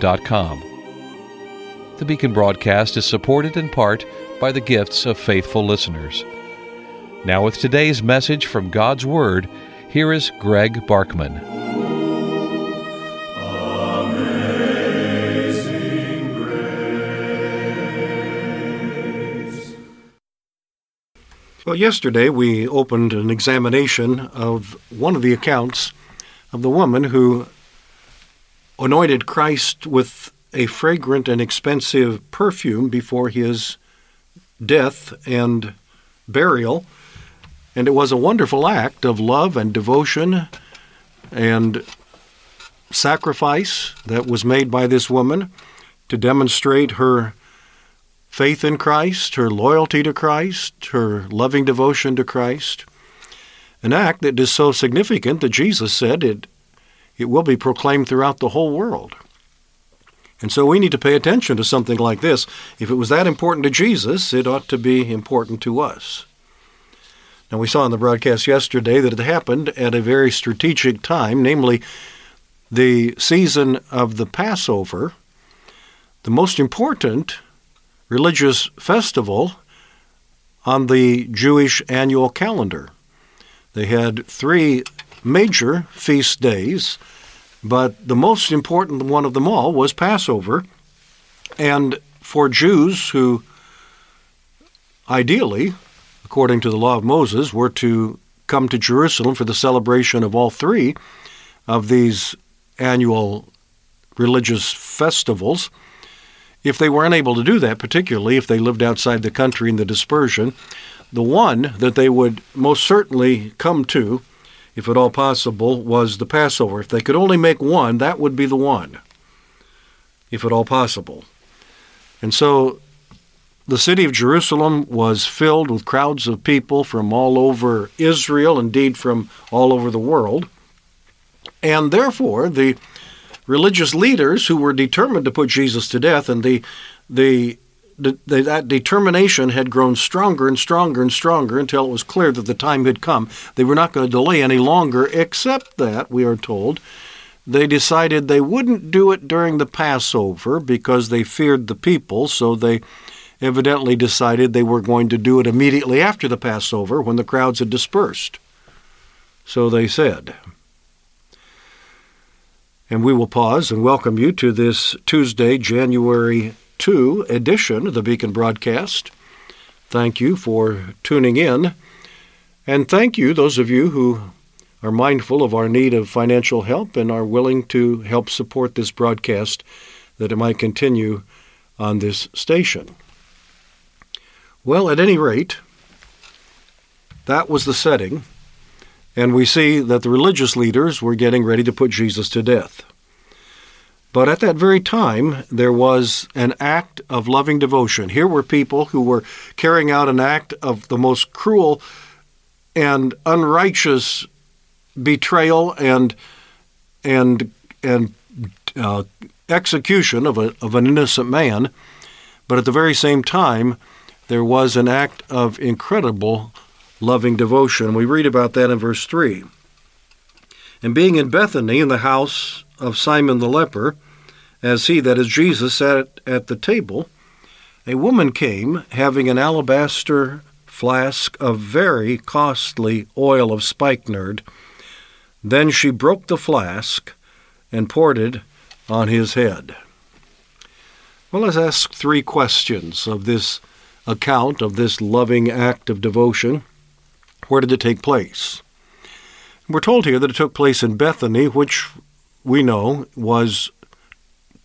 beaconbaptist.com. The Beacon broadcast is supported in part by the gifts of faithful listeners. Now, with today's message from God's Word, here is Greg Barkman. Well, yesterday we opened an examination of one of the accounts of the woman who anointed Christ with a fragrant and expensive perfume before his death and burial. And it was a wonderful act of love and devotion and sacrifice that was made by this woman to demonstrate her faith in Christ, her loyalty to Christ, her loving devotion to Christ. An act that is so significant that Jesus said it, it will be proclaimed throughout the whole world. And so we need to pay attention to something like this. If it was that important to Jesus, it ought to be important to us. Now, we saw in the broadcast yesterday that it happened at a very strategic time, namely the season of the Passover, the most important religious festival on the Jewish annual calendar. They had three major feast days, but the most important one of them all was Passover. And for Jews who ideally, according to the law of Moses, were to come to Jerusalem for the celebration of all three of these annual religious festivals, if they were unable to do that, particularly if they lived outside the country in the dispersion, the one that they would most certainly come to, if at all possible, was the Passover. If they could only make one, that would be the one, if at all possible. And so the city of Jerusalem was filled with crowds of people from all over Israel, indeed from all over the world. And therefore, the religious leaders who were determined to put Jesus to death, and the, the, the, that determination had grown stronger and stronger and stronger until it was clear that the time had come. They were not going to delay any longer, except that, we are told, they decided they wouldn't do it during the Passover because they feared the people, so they evidently decided they were going to do it immediately after the Passover when the crowds had dispersed. So they said. And we will pause and welcome you to this Tuesday, January 2 edition of the Beacon broadcast. Thank you for tuning in. And thank you, those of you who are mindful of our need of financial help and are willing to help support this broadcast that it might continue on this station. Well, at any rate, that was the setting and we see that the religious leaders were getting ready to put Jesus to death. But at that very time, there was an act of loving devotion. Here were people who were carrying out an act of the most cruel and unrighteous betrayal and and and uh, execution of a of an innocent man. But at the very same time, there was an act of incredible loving devotion. We read about that in verse 3. And being in Bethany in the house of Simon the leper, as he, that is Jesus, sat at the table, a woman came having an alabaster flask of very costly oil of spikenard. Then she broke the flask and poured it on his head. Well, let's ask three questions of this account of this loving act of devotion. Where did it take place? We're told here that it took place in Bethany, which we know was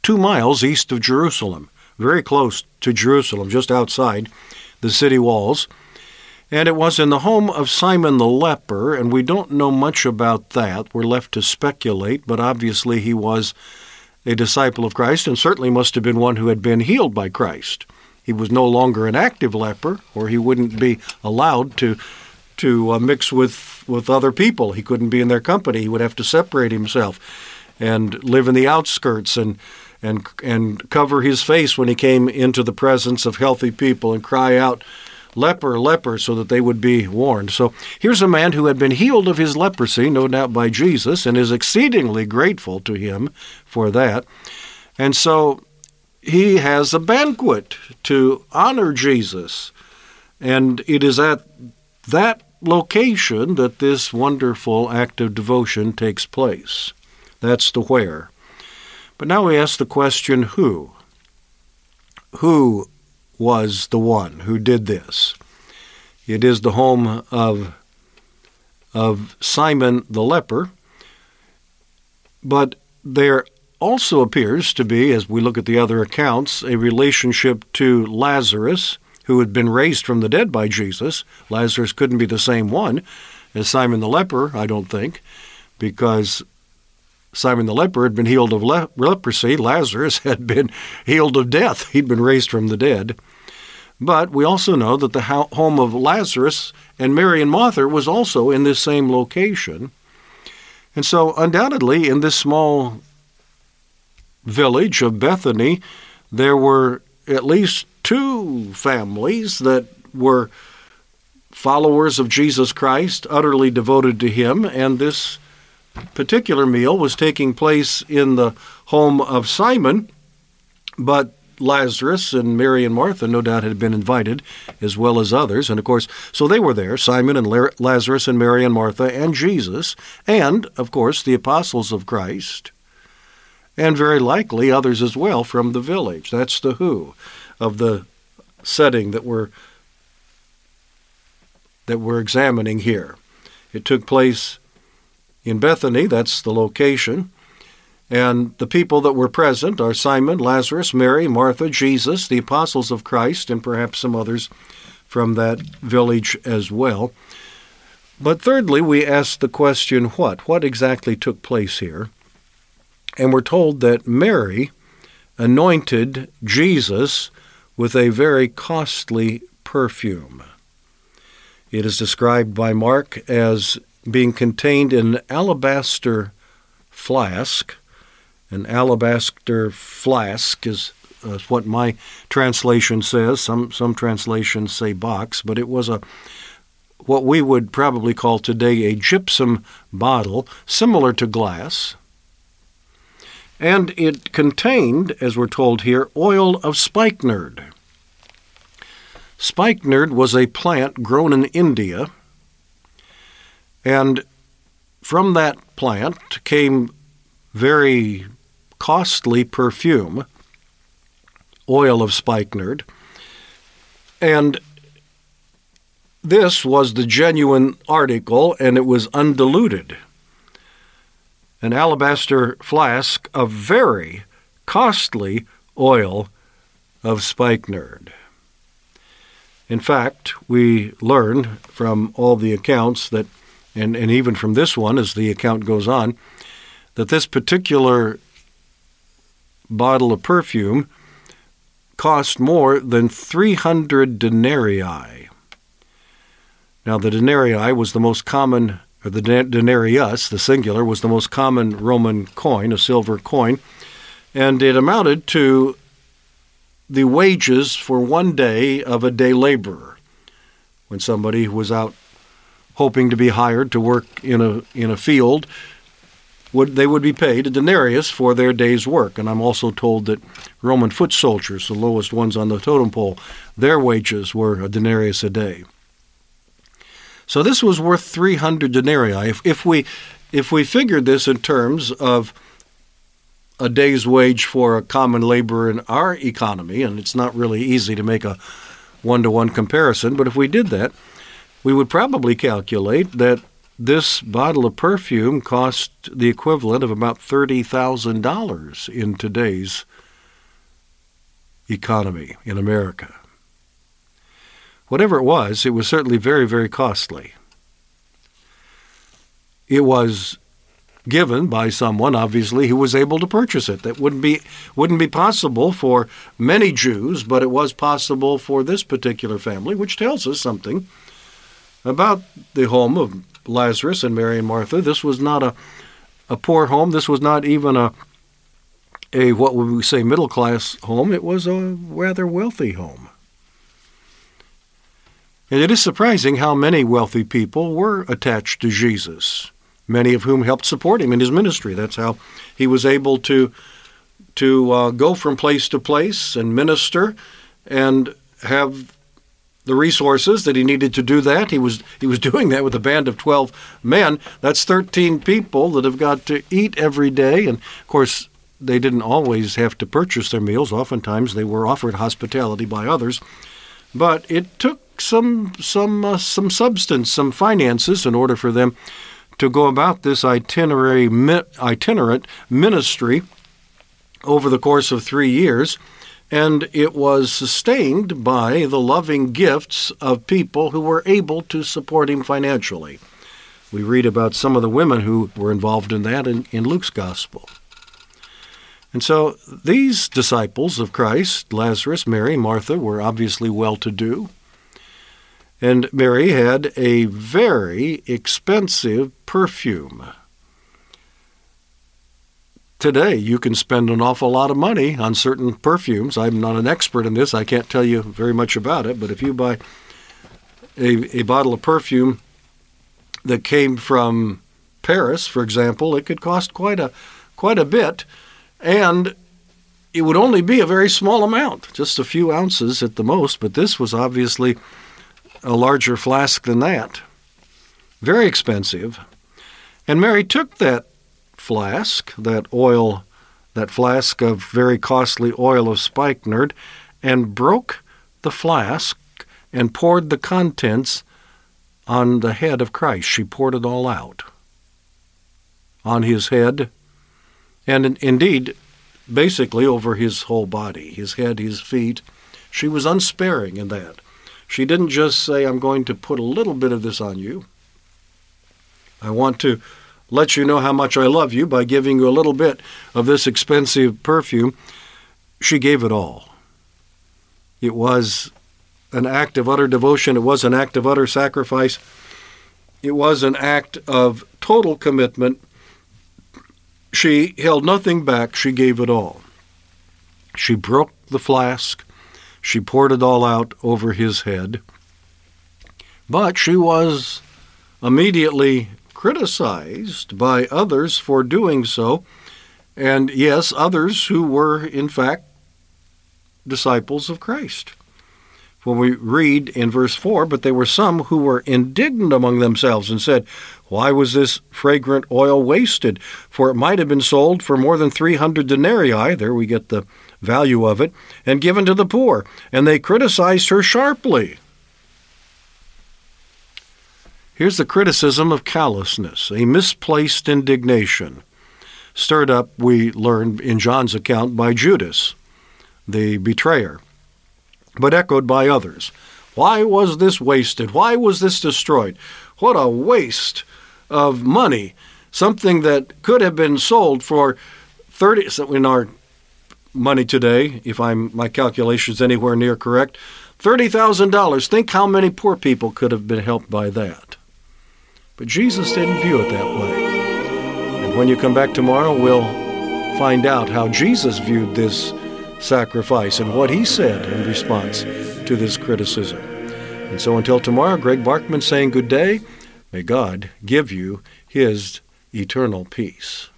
two miles east of Jerusalem, very close to Jerusalem, just outside the city walls. And it was in the home of Simon the leper, and we don't know much about that. We're left to speculate, but obviously he was a disciple of Christ and certainly must have been one who had been healed by Christ. He was no longer an active leper, or he wouldn't be allowed to to uh, mix with with other people. He couldn't be in their company. He would have to separate himself and live in the outskirts and and and cover his face when he came into the presence of healthy people and cry out leper leper so that they would be warned. So here's a man who had been healed of his leprosy no doubt by Jesus and is exceedingly grateful to him for that. And so he has a banquet to honor Jesus. And it is at that location that this wonderful act of devotion takes place. That's the where. But now we ask the question who? Who was the one who did this? It is the home of, of Simon the leper, but there also appears to be, as we look at the other accounts, a relationship to Lazarus, who had been raised from the dead by Jesus. Lazarus couldn't be the same one as Simon the leper, I don't think, because Simon the leper had been healed of le- leprosy. Lazarus had been healed of death. He'd been raised from the dead. But we also know that the home of Lazarus and Mary and Martha was also in this same location. And so, undoubtedly, in this small village of Bethany, there were at least two families that were followers of Jesus Christ, utterly devoted to Him, and this particular meal was taking place in the home of Simon, but Lazarus and Mary and Martha no doubt had been invited, as well as others. And of course, so they were there Simon and Lazarus and Mary and Martha and Jesus, and, of course, the apostles of Christ and very likely others as well from the village. That's the who of the setting that we're that we're examining here. It took place in Bethany, that's the location. And the people that were present are Simon, Lazarus, Mary, Martha, Jesus, the apostles of Christ, and perhaps some others from that village as well. But thirdly, we ask the question what? What exactly took place here? And we're told that Mary anointed Jesus with a very costly perfume. It is described by Mark as being contained in an alabaster flask. An alabaster flask is, what my translation says. Some some translations say box, but it was a what we would probably call today a gypsum bottle, similar to glass, and it contained, as we're told here, oil of spikenard. Spikenard was a plant grown in India, and from that plant came very costly perfume, oil of spikenard, and this was the genuine article, and it was undiluted an alabaster flask of very costly oil of spikenard. In fact, we learn from all the accounts that, and, and even from this one as the account goes on, that this particular bottle of perfume cost more than 300 denarii. Now, the denarii was the most common or the denarius, the singular, was the most common Roman coin, a silver coin, and it amounted to the wages for one day of a day laborer. When somebody was out hoping to be hired to work in a in a field, would they would be paid a denarius for their day's work. And I'm also told that Roman foot soldiers, the lowest ones on the totem pole, their wages were a denarius a day. So this was worth 300 denarii. If, if we if we figured this in terms of a day's wage for a common laborer in our economy, and it's not really easy to make a one to one comparison, but if we did that, we would probably calculate that this bottle of perfume cost the equivalent of about $30,000 in today's economy in America. Whatever it was, it was certainly very, very costly. It was given by someone, obviously, who was able to purchase it. That wouldn't be wouldn't be possible for many Jews, but it was possible for this particular family, which tells us something about the home of Lazarus and Mary and Martha. This was not a a poor home. This was not even a a what would we say middle class home. It was a rather wealthy home. And it is surprising how many wealthy people were attached to Jesus many of whom helped support him in his ministry. That's how he was able to to uh, go from place to place and minister and have the resources that he needed to do that. He was he was doing that with a band of 12 men. That's 13 people that have got to eat every day and of course they didn't always have to purchase their meals. Oftentimes they were offered hospitality by others. But it took some some uh, some substance, some finances in order for them to go about this itinerary, itinerant ministry over the course of three years, and it was sustained by the loving gifts of people who were able to support him financially. We read about some of the women who were involved in that in, in Luke's Gospel. And so these disciples of Christ, Lazarus, Mary, Martha, were obviously well to do. And Mary had a very expensive perfume. Today, you can spend an awful lot of money on certain perfumes. I'm not an expert in this, I can't tell you very much about it, but if you buy a, a bottle of perfume that came from Paris, for example, it could cost quite a quite a bit, and it would only be a very small amount, just a few ounces at the most. But this was obviously a larger flask than that. Very expensive. And Mary took that flask, that oil, that flask of very costly oil of spikenard, and broke the flask and poured the contents on the head of Christ. She poured it all out on his head, and in, indeed, basically over his whole body, his head, his feet. She was unsparing in that. She didn't just say, I'm going to put a little bit of this on you. I want to let you know how much I love you by giving you a little bit of this expensive perfume. She gave it all. It was an act of utter devotion, it was an act of utter sacrifice, it was an act of total commitment. She held nothing back, she gave it all. She broke the flask, she poured it all out over his head. But she was immediately criticized by others for doing so, and yes, others who were, in fact, disciples of Christ. When we read in verse 4, but there were some who were indignant among themselves and said, Why was this fragrant oil wasted? For it might have been sold for more than 300 denarii. There we get the value of it, and given to the poor. And they criticized her sharply. Here's the criticism of callousness, a misplaced indignation, stirred up, we learn in John's account, by Judas, the betrayer, but echoed by others. Why was this wasted? Why was this destroyed? What a waste of money. Something that could have been sold for 30 in our money today, if I'm my calculations anywhere near correct, $30,000. Think how many poor people could have been helped by that. But Jesus didn't view it that way. And when you come back tomorrow, we'll find out how Jesus viewed this sacrifice and what he said in response to this criticism. And so until tomorrow, Greg Barkman saying good day. May God give you his eternal peace.